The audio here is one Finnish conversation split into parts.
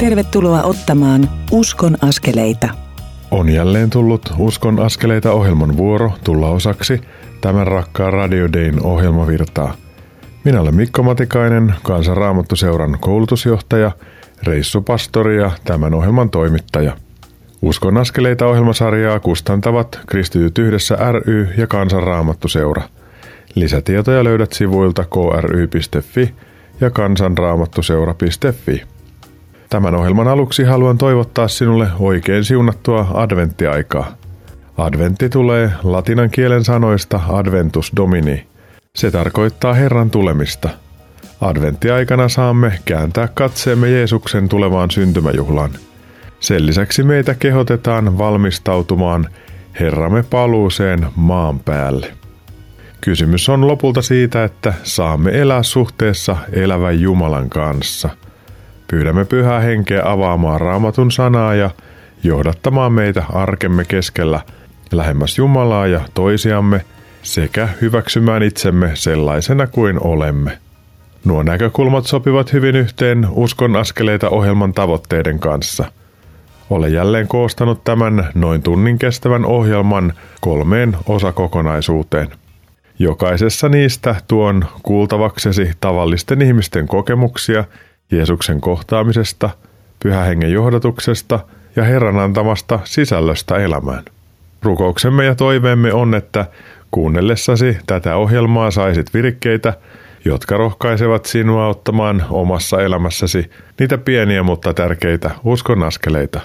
Tervetuloa ottamaan Uskon askeleita. On jälleen tullut Uskon askeleita ohjelman vuoro tulla osaksi tämän rakkaan Radio Dayn ohjelmavirtaa. Minä olen Mikko Matikainen, Kansanraamattuseuran koulutusjohtaja, reissupastori ja tämän ohjelman toimittaja. Uskon askeleita ohjelmasarjaa kustantavat Kristityt yhdessä ry ja Kansanraamattuseura. Lisätietoja löydät sivuilta kry.fi ja kansanraamattuseura.fi. Tämän ohjelman aluksi haluan toivottaa sinulle oikein siunattua adventtiaikaa. Adventti tulee latinan kielen sanoista adventus domini. Se tarkoittaa Herran tulemista. Adventtiaikana saamme kääntää katseemme Jeesuksen tulevaan syntymäjuhlaan. Sen lisäksi meitä kehotetaan valmistautumaan Herramme paluuseen maan päälle. Kysymys on lopulta siitä, että saamme elää suhteessa elävän Jumalan kanssa – Pyydämme pyhää henkeä avaamaan raamatun sanaa ja johdattamaan meitä arkemme keskellä lähemmäs Jumalaa ja toisiamme sekä hyväksymään itsemme sellaisena kuin olemme. Nuo näkökulmat sopivat hyvin yhteen Uskon askeleita ohjelman tavoitteiden kanssa. Olen jälleen koostanut tämän noin tunnin kestävän ohjelman kolmeen osakokonaisuuteen. Jokaisessa niistä tuon kuultavaksesi tavallisten ihmisten kokemuksia – Jeesuksen kohtaamisesta, pyhähengen johdatuksesta ja Herran antamasta sisällöstä elämään. Rukouksemme ja toiveemme on, että kuunnellessasi tätä ohjelmaa saisit virkkeitä, jotka rohkaisevat sinua ottamaan omassa elämässäsi niitä pieniä mutta tärkeitä uskon askeleita.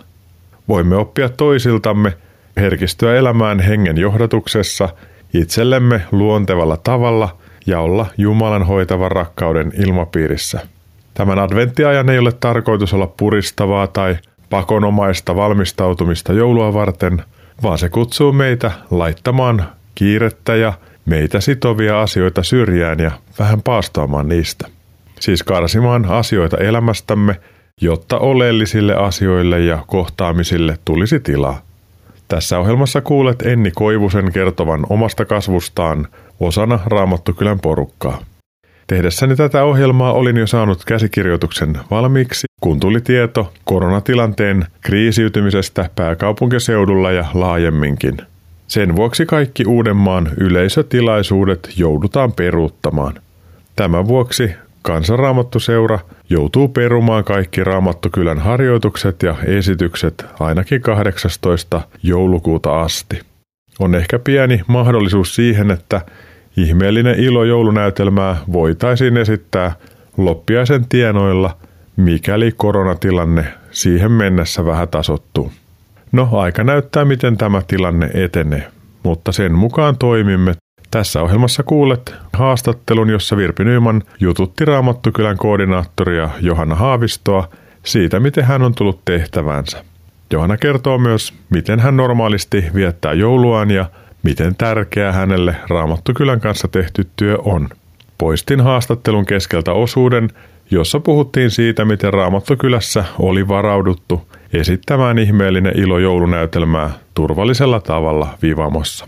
Voimme oppia toisiltamme, herkistyä elämään hengen johdatuksessa itsellemme luontevalla tavalla ja olla Jumalan hoitavan rakkauden ilmapiirissä. Tämän adventtiajan ei ole tarkoitus olla puristavaa tai pakonomaista valmistautumista joulua varten, vaan se kutsuu meitä laittamaan kiirettä ja meitä sitovia asioita syrjään ja vähän paastoamaan niistä. Siis karsimaan asioita elämästämme, jotta oleellisille asioille ja kohtaamisille tulisi tilaa. Tässä ohjelmassa kuulet Enni Koivusen kertovan omasta kasvustaan osana Raamattukylän porukkaa. Tehdessäni tätä ohjelmaa olin jo saanut käsikirjoituksen valmiiksi, kun tuli tieto koronatilanteen kriisiytymisestä pääkaupunkiseudulla ja laajemminkin. Sen vuoksi kaikki Uudenmaan yleisötilaisuudet joudutaan peruuttamaan. Tämän vuoksi Kansanraamattuseura joutuu perumaan kaikki Raamattukylän harjoitukset ja esitykset ainakin 18. joulukuuta asti. On ehkä pieni mahdollisuus siihen, että Ihmeellinen ilo joulunäytelmää voitaisiin esittää loppiaisen tienoilla, mikäli koronatilanne siihen mennessä vähän tasottuu. No, aika näyttää, miten tämä tilanne etenee, mutta sen mukaan toimimme. Tässä ohjelmassa kuulet haastattelun, jossa Virpi Nyman jututti Raamattukylän koordinaattoria Johanna Haavistoa siitä, miten hän on tullut tehtävänsä. Johanna kertoo myös, miten hän normaalisti viettää jouluaan ja miten tärkeää hänelle Raamattukylän kanssa tehty työ on. Poistin haastattelun keskeltä osuuden, jossa puhuttiin siitä, miten Raamattokylässä oli varauduttu esittämään ihmeellinen ilo joulunäytelmää turvallisella tavalla Vivamossa.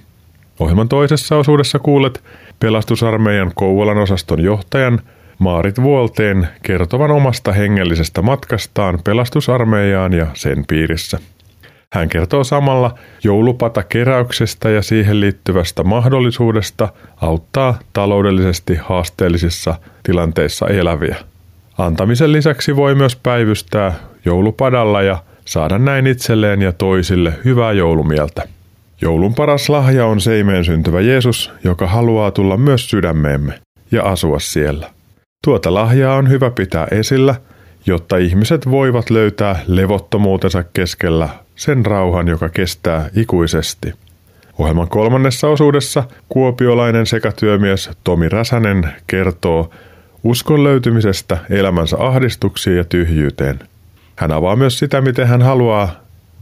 Ohjelman toisessa osuudessa kuulet pelastusarmeijan Kouvolan osaston johtajan Maarit Vuolteen kertovan omasta hengellisestä matkastaan pelastusarmeijaan ja sen piirissä. Hän kertoo samalla joulupata-keräyksestä ja siihen liittyvästä mahdollisuudesta auttaa taloudellisesti haasteellisissa tilanteissa eläviä. Antamisen lisäksi voi myös päivystää joulupadalla ja saada näin itselleen ja toisille hyvää joulumieltä. Joulun paras lahja on seimeen syntyvä Jeesus, joka haluaa tulla myös sydämeemme ja asua siellä. Tuota lahjaa on hyvä pitää esillä, jotta ihmiset voivat löytää levottomuutensa keskellä sen rauhan, joka kestää ikuisesti. Ohjelman kolmannessa osuudessa kuopiolainen sekatyömies Tomi Räsänen kertoo uskon löytymisestä elämänsä ahdistuksiin ja tyhjyyteen. Hän avaa myös sitä, miten hän haluaa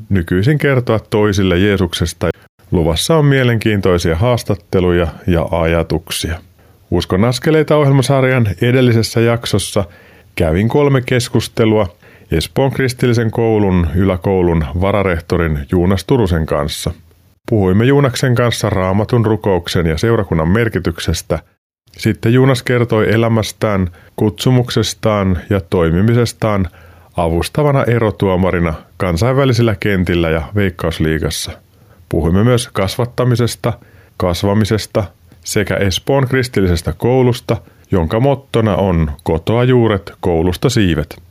nykyisin kertoa toisille Jeesuksesta. Luvassa on mielenkiintoisia haastatteluja ja ajatuksia. Uskon askeleita ohjelmasarjan edellisessä jaksossa kävin kolme keskustelua Espoon kristillisen koulun yläkoulun vararehtorin Juunas Turusen kanssa. Puhuimme Juunaksen kanssa raamatun rukouksen ja seurakunnan merkityksestä. Sitten Juunas kertoi elämästään, kutsumuksestaan ja toimimisestaan avustavana erotuomarina kansainvälisillä kentillä ja veikkausliigassa. Puhuimme myös kasvattamisesta, kasvamisesta sekä Espoon kristillisestä koulusta, jonka mottona on kotoa juuret, koulusta siivet.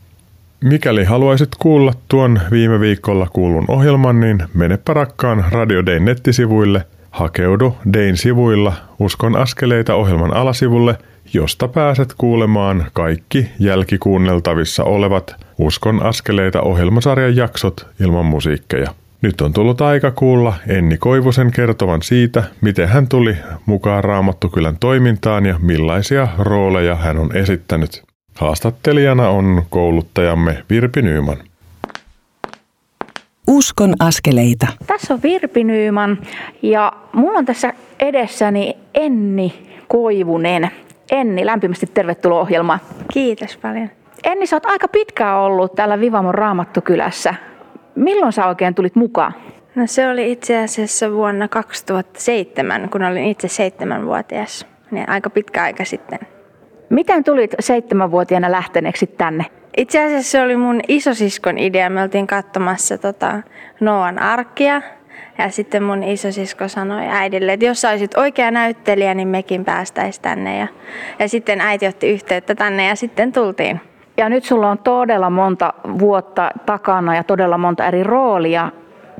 Mikäli haluaisit kuulla tuon viime viikolla kuulun ohjelman, niin menepä rakkaan Radio Dayn nettisivuille, hakeudu Dayn sivuilla Uskon askeleita ohjelman alasivulle, josta pääset kuulemaan kaikki jälkikuunneltavissa olevat Uskon askeleita ohjelmasarjan jaksot ilman musiikkeja. Nyt on tullut aika kuulla Enni Koivusen kertovan siitä, miten hän tuli mukaan Raamattukylän toimintaan ja millaisia rooleja hän on esittänyt. Haastattelijana on kouluttajamme Virpi Nyyman. Uskon askeleita. Tässä on Virpi Nyyman ja mulla on tässä edessäni Enni Koivunen. Enni, lämpimästi tervetuloa ohjelmaan. Kiitos paljon. Enni, sä oot aika pitkään ollut täällä Vivamon Raamattukylässä. Milloin sä oikein tulit mukaan? No se oli itse asiassa vuonna 2007, kun olin itse seitsemänvuotias. Niin aika pitkä aika sitten. Miten tulit seitsemänvuotiaana lähteneeksi tänne? Itse asiassa se oli mun isosiskon idea. Me oltiin katsomassa tota Noan arkkia. Ja sitten mun isosisko sanoi äidille, että jos saisit oikea näyttelijä, niin mekin päästäisiin tänne. Ja, ja sitten äiti otti yhteyttä tänne ja sitten tultiin. Ja nyt sulla on todella monta vuotta takana ja todella monta eri roolia.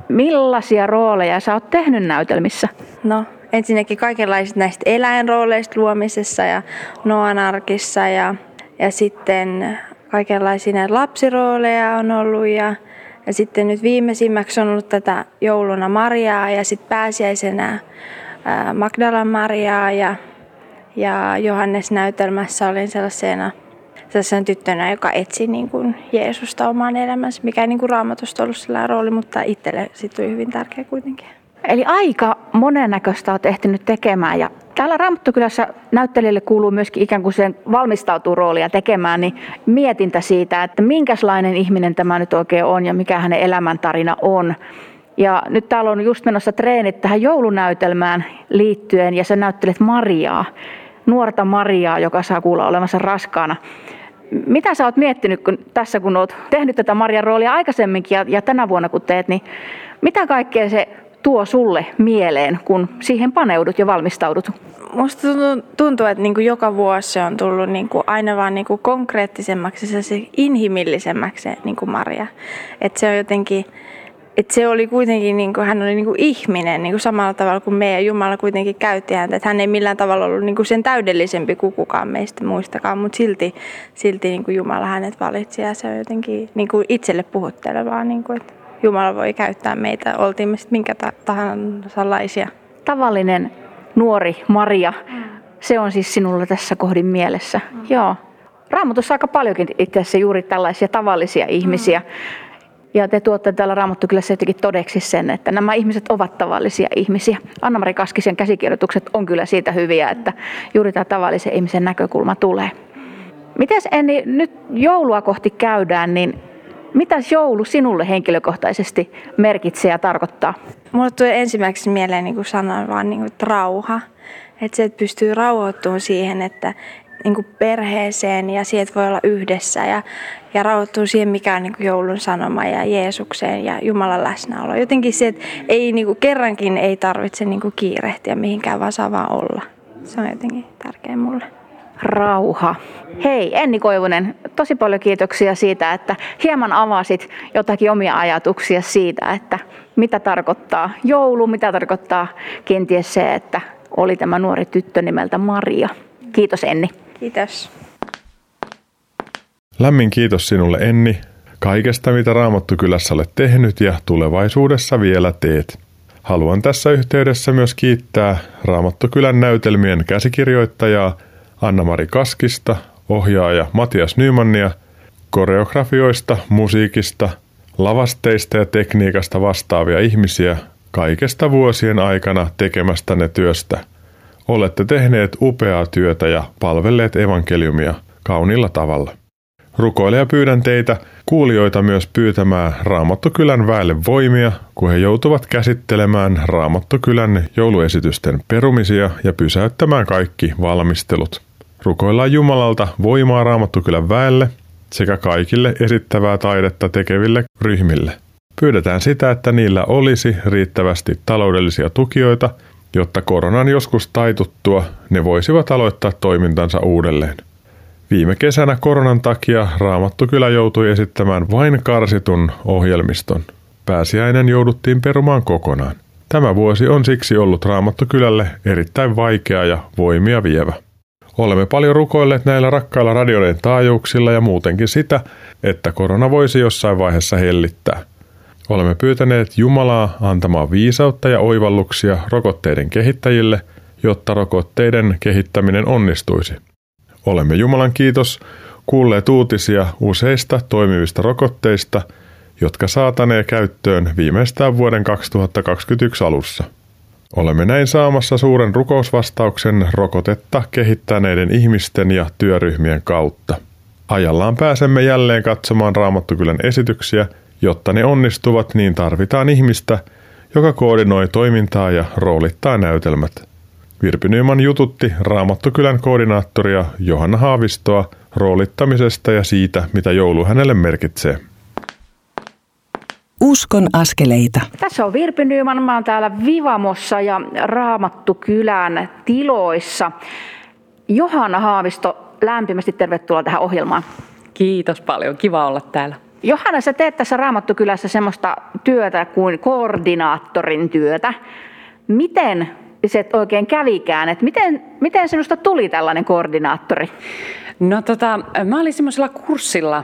Millaisia rooleja sä oot tehnyt näytelmissä? No, ensinnäkin kaikenlaisista näistä eläinrooleista luomisessa ja Noan arkissa ja, ja sitten kaikenlaisia lapsirooleja on ollut ja, ja sitten nyt viimeisimmäksi on ollut tätä jouluna Mariaa ja sitten pääsiäisenä Magdalan Mariaa ja, ja Johannes-näytelmässä olin sellaisena sellaisena tyttönä, joka etsi niin kuin Jeesusta omaan elämänsä, mikä ei niin kuin raamatusta ollut sillä rooli, mutta itselle sitten tuli hyvin tärkeä kuitenkin. Eli aika monennäköistä on ehtinyt tekemään ja täällä Raamattukylässä näyttelijälle kuuluu myöskin ikään kuin sen valmistautuu roolia tekemään, niin mietintä siitä, että minkälainen ihminen tämä nyt oikein on ja mikä hänen elämäntarina on. Ja nyt täällä on just menossa treenit tähän joulunäytelmään liittyen ja sä näyttelet Mariaa, nuorta Mariaa, joka saa kuulla olemassa raskaana. Mitä sä oot miettinyt kun, tässä, kun oot tehnyt tätä Marian roolia aikaisemminkin ja, ja tänä vuonna kun teet, niin mitä kaikkea se tuo sulle mieleen, kun siihen paneudut ja valmistaudut? Musta tuntuu, että niin joka vuosi se on tullut niin kuin aina vaan niin kuin konkreettisemmaksi, se inhimillisemmäksi se niin kuin Maria. Että se on jotenkin, että se oli kuitenkin, niin kuin, hän oli niin kuin ihminen niin kuin samalla tavalla kuin me ja Jumala kuitenkin käytti häntä. Että hän ei millään tavalla ollut niin kuin sen täydellisempi kuin kukaan meistä muistakaan, mutta silti, silti niin kuin Jumala hänet valitsi ja se on jotenkin niin kuin itselle puhuttelevaa, niin kuin, että Jumala voi käyttää meitä, oltiin me minkä tahansa laisia. Tavallinen nuori Maria, se on siis sinulla tässä kohdin mielessä. Mm. Joo. Raamatussa aika paljonkin itse asiassa juuri tällaisia tavallisia ihmisiä. Mm. Ja te tuotte täällä Raamattukylässä jotenkin todeksi sen, että nämä ihmiset ovat tavallisia ihmisiä. Anna-Mari Kaskisen käsikirjoitukset on kyllä siitä hyviä, että juuri tämä tavallisen ihmisen näkökulma tulee. Mitäs Enni, nyt joulua kohti käydään, niin mitä joulu sinulle henkilökohtaisesti merkitsee ja tarkoittaa? Mulle tulee ensimmäiseksi mieleen niin sanon vaan niin kuin, että rauha. Että se, että pystyy rauhoittumaan siihen, että niin kuin perheeseen ja siihen, voi olla yhdessä ja, ja rauhoittuu siihen, mikä on niin kuin joulun sanoma ja Jeesukseen ja Jumalan läsnäolo. Jotenkin se, että ei, niin kuin, kerrankin ei tarvitse niin kuin kiirehtiä mihinkään, vaan saa vaan olla. Se on jotenkin tärkeä mulle rauha. Hei Enni Koivunen, tosi paljon kiitoksia siitä, että hieman avasit jotakin omia ajatuksia siitä, että mitä tarkoittaa joulu, mitä tarkoittaa kenties se, että oli tämä nuori tyttö nimeltä Maria. Kiitos Enni. Kiitos. Lämmin kiitos sinulle Enni kaikesta, mitä Raamattu kylässä olet tehnyt ja tulevaisuudessa vielä teet. Haluan tässä yhteydessä myös kiittää Raamattokylän näytelmien käsikirjoittajaa Anna-Mari Kaskista, ohjaaja Matias Nymannia, koreografioista, musiikista, lavasteista ja tekniikasta vastaavia ihmisiä kaikesta vuosien aikana tekemästänne työstä. Olette tehneet upeaa työtä ja palvelleet evankeliumia kaunilla tavalla. Rukoile ja pyydän teitä, kuulijoita myös pyytämään Raamattokylän väelle voimia, kun he joutuvat käsittelemään Raamattokylän jouluesitysten perumisia ja pysäyttämään kaikki valmistelut. Rukoillaan Jumalalta voimaa Raamattokylän väelle sekä kaikille esittävää taidetta tekeville ryhmille. Pyydetään sitä, että niillä olisi riittävästi taloudellisia tukijoita, jotta koronan joskus taituttua ne voisivat aloittaa toimintansa uudelleen. Viime kesänä koronan takia Raamattu kyllä joutui esittämään vain karsitun ohjelmiston. Pääsiäinen jouduttiin perumaan kokonaan. Tämä vuosi on siksi ollut Raamattu kylälle erittäin vaikea ja voimia vievä. Olemme paljon rukoilleet näillä rakkailla radioiden taajuuksilla ja muutenkin sitä, että korona voisi jossain vaiheessa hellittää. Olemme pyytäneet Jumalaa antamaan viisautta ja oivalluksia rokotteiden kehittäjille, jotta rokotteiden kehittäminen onnistuisi. Olemme Jumalan kiitos kuulleet uutisia useista toimivista rokotteista, jotka saatanee käyttöön viimeistään vuoden 2021 alussa. Olemme näin saamassa suuren rukousvastauksen rokotetta kehittäneiden ihmisten ja työryhmien kautta. Ajallaan pääsemme jälleen katsomaan Raamattukylän esityksiä, jotta ne onnistuvat, niin tarvitaan ihmistä, joka koordinoi toimintaa ja roolittaa näytelmät. Virpi Nyman jututti Raamattukylän koordinaattoria Johanna Haavistoa roolittamisesta ja siitä, mitä joulu hänelle merkitsee. Uskon askeleita. Tässä on Virpi Nyman, mä oon täällä Vivamossa ja Raamattukylän tiloissa. Johanna Haavisto, lämpimästi tervetuloa tähän ohjelmaan. Kiitos paljon, kiva olla täällä. Johanna, sä teet tässä Raamattukylässä semmoista työtä kuin koordinaattorin työtä. Miten se oikein kävikään? Et miten, miten sinusta tuli tällainen koordinaattori? No tota, mä olin semmoisella kurssilla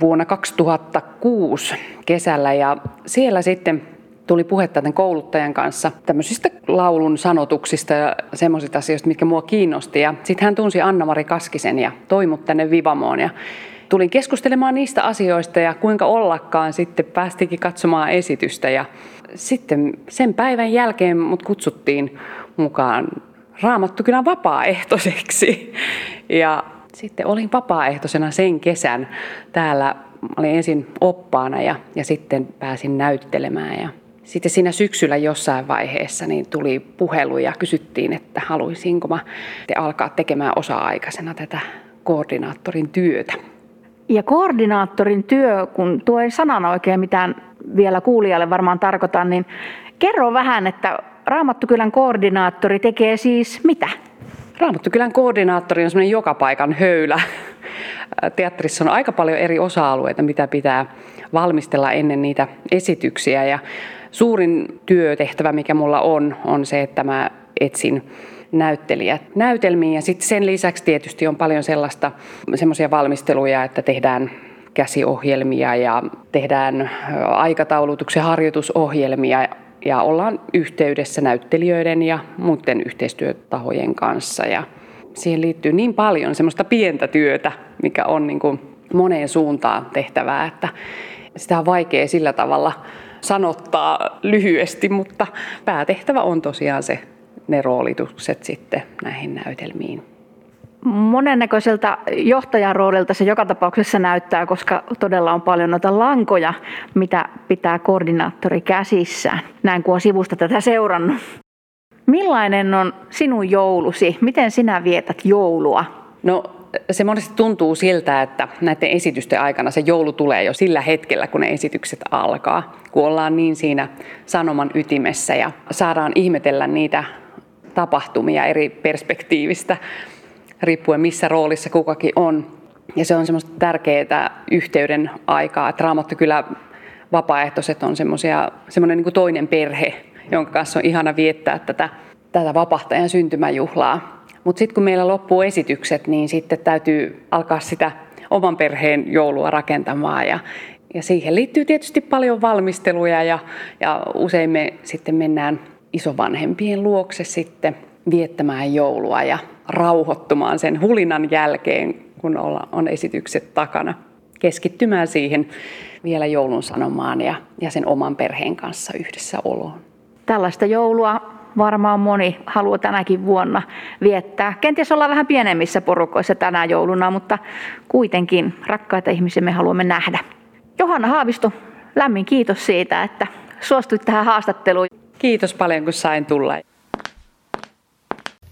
vuonna 2006 kesällä ja siellä sitten tuli puhetta tämän kouluttajan kanssa tämmöisistä laulun sanotuksista ja semmoisista asioista, mitkä mua kiinnosti. Ja sitten hän tunsi Anna-Mari Kaskisen ja toi mut tänne Vivamoon. Ja tulin keskustelemaan niistä asioista ja kuinka ollakaan sitten päästikin katsomaan esitystä. Ja sitten sen päivän jälkeen mut kutsuttiin mukaan Raamattukylän vapaaehtoiseksi. Ja sitten olin vapaaehtoisena sen kesän täällä. Olin ensin oppaana ja, ja sitten pääsin näyttelemään. Ja sitten siinä syksyllä jossain vaiheessa niin tuli puhelu ja kysyttiin, että haluaisinko mä alkaa tekemään osa-aikaisena tätä koordinaattorin työtä. Ja koordinaattorin työ, kun tuo ei sanana oikein mitään vielä kuulijalle varmaan tarkoita, niin kerro vähän, että Raamattukylän koordinaattori tekee siis mitä? Raamattukylän koordinaattori on semmoinen joka paikan höylä. Teatterissa on aika paljon eri osa-alueita, mitä pitää valmistella ennen niitä esityksiä. Ja suurin työtehtävä, mikä mulla on, on se, että mä etsin näyttelijät näytelmiin. Ja sitten sen lisäksi tietysti on paljon sellaista, semmoisia valmisteluja, että tehdään käsiohjelmia ja tehdään aikataulutuksen harjoitusohjelmia ja ollaan yhteydessä näyttelijöiden ja muiden yhteistyötahojen kanssa. Ja siihen liittyy niin paljon semmoista pientä työtä, mikä on niin kuin moneen suuntaan tehtävää, että sitä on vaikea sillä tavalla sanottaa lyhyesti, mutta päätehtävä on tosiaan se, ne roolitukset sitten näihin näytelmiin monennäköiseltä johtajan roolilta se joka tapauksessa näyttää, koska todella on paljon noita lankoja, mitä pitää koordinaattori käsissään. Näin kun on sivusta tätä seurannut. Millainen on sinun joulusi? Miten sinä vietät joulua? No se monesti tuntuu siltä, että näiden esitysten aikana se joulu tulee jo sillä hetkellä, kun ne esitykset alkaa. Kun ollaan niin siinä sanoman ytimessä ja saadaan ihmetellä niitä tapahtumia eri perspektiivistä riippuen missä roolissa kukakin on. Ja se on semmoista tärkeää yhteyden aikaa, että Raamattu kyllä vapaaehtoiset on semmoinen niin toinen perhe, jonka kanssa on ihana viettää tätä, tätä vapahtajan syntymäjuhlaa. Mutta sitten kun meillä loppuu esitykset, niin sitten täytyy alkaa sitä oman perheen joulua rakentamaan. Ja, ja siihen liittyy tietysti paljon valmisteluja ja, ja usein me sitten mennään isovanhempien luokse sitten viettämään joulua ja rauhoittumaan sen hulinan jälkeen, kun on esitykset takana. Keskittymään siihen vielä joulun sanomaan ja, ja sen oman perheen kanssa yhdessä oloon. Tällaista joulua varmaan moni haluaa tänäkin vuonna viettää. Kenties ollaan vähän pienemmissä porukoissa tänä jouluna, mutta kuitenkin rakkaita ihmisiä me haluamme nähdä. Johanna Haavisto, lämmin kiitos siitä, että suostuit tähän haastatteluun. Kiitos paljon, kun sain tulla.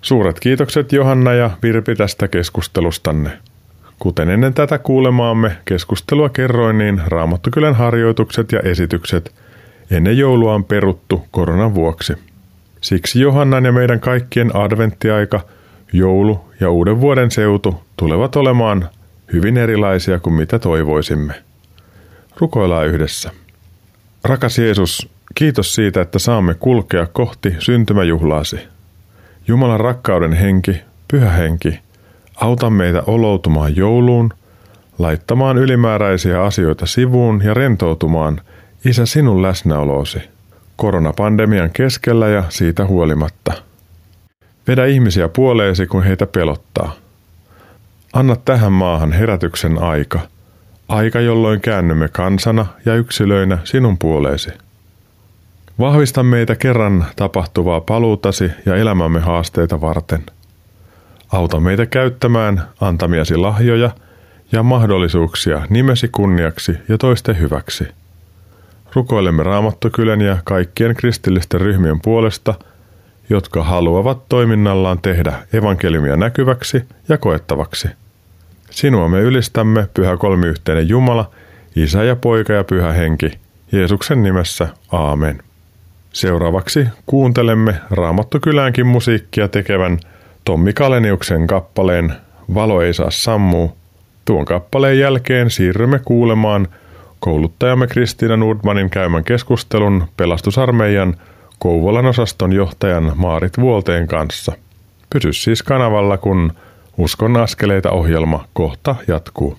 Suuret kiitokset Johanna ja Virpi tästä keskustelustanne. Kuten ennen tätä kuulemaamme keskustelua kerroin, niin Raamattukylän harjoitukset ja esitykset ennen joulua on peruttu koronan vuoksi. Siksi Johannan ja meidän kaikkien adventtiaika, joulu ja uuden vuoden seutu tulevat olemaan hyvin erilaisia kuin mitä toivoisimme. Rukoillaan yhdessä. Rakas Jeesus, kiitos siitä, että saamme kulkea kohti syntymäjuhlaasi. Jumalan rakkauden henki, pyhä henki, auta meitä oloutumaan jouluun, laittamaan ylimääräisiä asioita sivuun ja rentoutumaan, Isä, sinun läsnäoloosi, koronapandemian keskellä ja siitä huolimatta. Vedä ihmisiä puoleesi, kun heitä pelottaa. Anna tähän maahan herätyksen aika, aika jolloin käännymme kansana ja yksilöinä sinun puoleesi. Vahvista meitä kerran tapahtuvaa paluutasi ja elämämme haasteita varten. Auta meitä käyttämään antamiasi lahjoja ja mahdollisuuksia nimesi kunniaksi ja toisten hyväksi. Rukoilemme Raamattokylän ja kaikkien kristillisten ryhmien puolesta, jotka haluavat toiminnallaan tehdä evankeliumia näkyväksi ja koettavaksi. Sinua me ylistämme, pyhä kolmiyhteinen Jumala, Isä ja Poika ja Pyhä Henki, Jeesuksen nimessä, aamen. Seuraavaksi kuuntelemme Raamattokyläänkin musiikkia tekevän Tommi Kaleniuksen kappaleen Valo ei saa sammuu. Tuon kappaleen jälkeen siirrymme kuulemaan kouluttajamme Kristiina Nordmanin käymän keskustelun pelastusarmeijan Kouvolan osaston johtajan Maarit Vuolteen kanssa. Pysy siis kanavalla, kun Uskon askeleita ohjelma kohta jatkuu.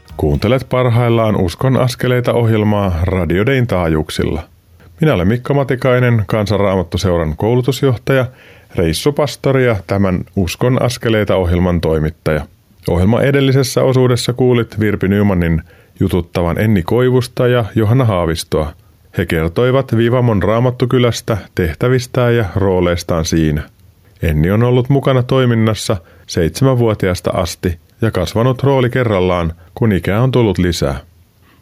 Kuuntelet parhaillaan Uskon askeleita ohjelmaa Radiodein taajuuksilla. Minä olen Mikko Matikainen, Kansanraamattuseuran koulutusjohtaja, reissupastori ja tämän Uskon askeleita ohjelman toimittaja. Ohjelma edellisessä osuudessa kuulit Virpi Nymanin jututtavan Enni Koivusta ja Johanna Haavistoa. He kertoivat Vivamon raamattukylästä, tehtävistään ja rooleistaan siinä. Enni on ollut mukana toiminnassa seitsemänvuotiaasta asti ja kasvanut rooli kerrallaan, kun ikää on tullut lisää.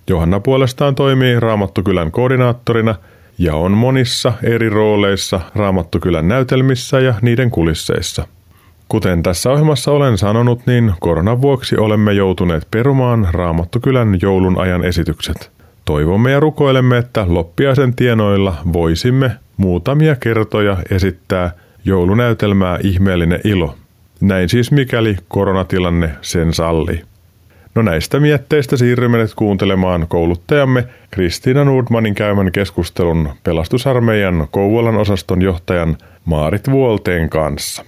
Johanna puolestaan toimii Raamattukylän koordinaattorina ja on monissa eri rooleissa Raamattukylän näytelmissä ja niiden kulisseissa. Kuten tässä ohjelmassa olen sanonut, niin koronan vuoksi olemme joutuneet perumaan Raamattukylän joulun ajan esitykset. Toivomme ja rukoilemme, että loppiaisen tienoilla voisimme muutamia kertoja esittää joulunäytelmää Ihmeellinen ilo. Näin siis mikäli koronatilanne sen sallii. No näistä mietteistä siirrymme nyt kuuntelemaan kouluttajamme Kristiina Nordmanin käymän keskustelun pelastusarmeijan Kouvolan osaston johtajan Maarit Vuolteen kanssa.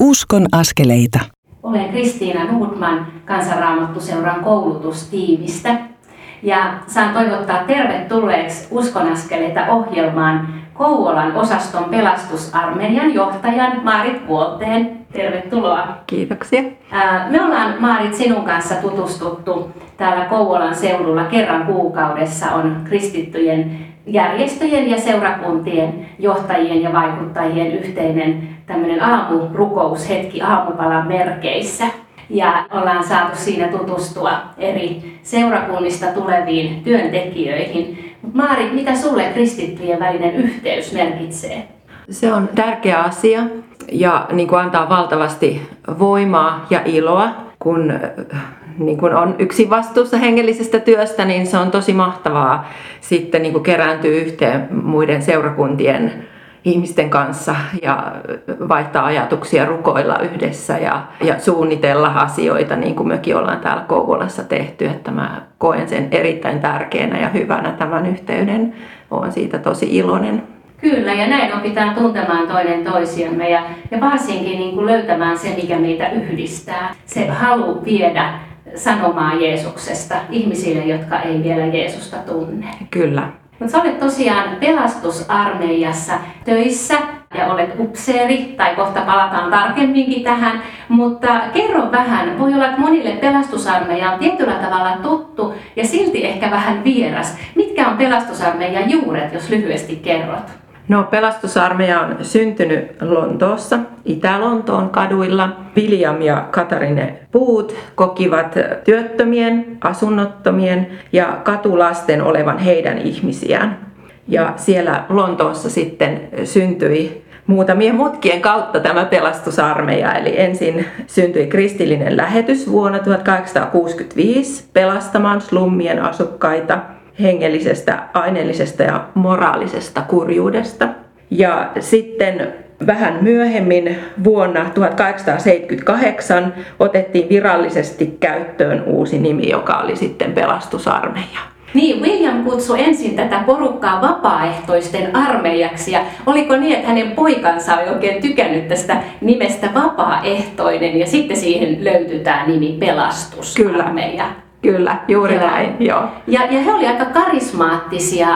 Uskon askeleita. Olen Kristiina Nordman kansanraamattuseuran koulutustiimistä ja saan toivottaa tervetulleeksi Uskonaskeleita ohjelmaan Kouvolan osaston pelastusarmeijan johtajan Maarit Vuolteen. Tervetuloa. Kiitoksia. Me ollaan Maarit sinun kanssa tutustuttu täällä Kouvolan seudulla kerran kuukaudessa on kristittyjen järjestöjen ja seurakuntien johtajien ja vaikuttajien yhteinen tämmöinen aamurukoushetki aamupalan merkeissä. Ja ollaan saatu siinä tutustua eri seurakunnista tuleviin työntekijöihin. Maari, mitä sulle kristittyjen välinen yhteys merkitsee? Se on tärkeä asia ja niin kuin antaa valtavasti voimaa ja iloa, kun niin kun on yksi vastuussa hengellisestä työstä, niin se on tosi mahtavaa sitten niin kerääntyä yhteen muiden seurakuntien ihmisten kanssa ja vaihtaa ajatuksia, rukoilla yhdessä ja, ja suunnitella asioita niin kuin mekin ollaan täällä Kouvolassa tehty. Että mä koen sen erittäin tärkeänä ja hyvänä tämän yhteyden. Olen siitä tosi iloinen. Kyllä, ja näin opitaan tuntemaan toinen toisiamme ja, ja varsinkin niin kuin löytämään se, mikä meitä yhdistää. Se halu viedä sanomaa Jeesuksesta ihmisille, jotka ei vielä Jeesusta tunne. Kyllä. Mutta sä olet tosiaan pelastusarmeijassa töissä ja olet upseeri, tai kohta palataan tarkemminkin tähän, mutta kerro vähän, voi olla, että monille pelastusarmeija on tietyllä tavalla tuttu ja silti ehkä vähän vieras. Mitkä on pelastusarmeijan juuret, jos lyhyesti kerrot? No, pelastusarmeija on syntynyt Lontoossa, Itä-Lontoon kaduilla. William ja Katarine Puut kokivat työttömien, asunnottomien ja katulasten olevan heidän ihmisiään. Ja siellä Lontoossa sitten syntyi muutamien mutkien kautta tämä pelastusarmeija. Eli ensin syntyi kristillinen lähetys vuonna 1865 pelastamaan slummien asukkaita hengellisestä, aineellisesta ja moraalisesta kurjuudesta. Ja sitten vähän myöhemmin vuonna 1878 otettiin virallisesti käyttöön uusi nimi, joka oli sitten pelastusarmeija. Niin, William kutsui ensin tätä porukkaa vapaaehtoisten armeijaksi ja oliko niin, että hänen poikansa oli oikein tykännyt tästä nimestä vapaaehtoinen ja sitten siihen löytyy tämä nimi pelastusarmeija. Kyllä. Kyllä, juuri joo. näin, joo. Ja, ja he olivat aika karismaattisia,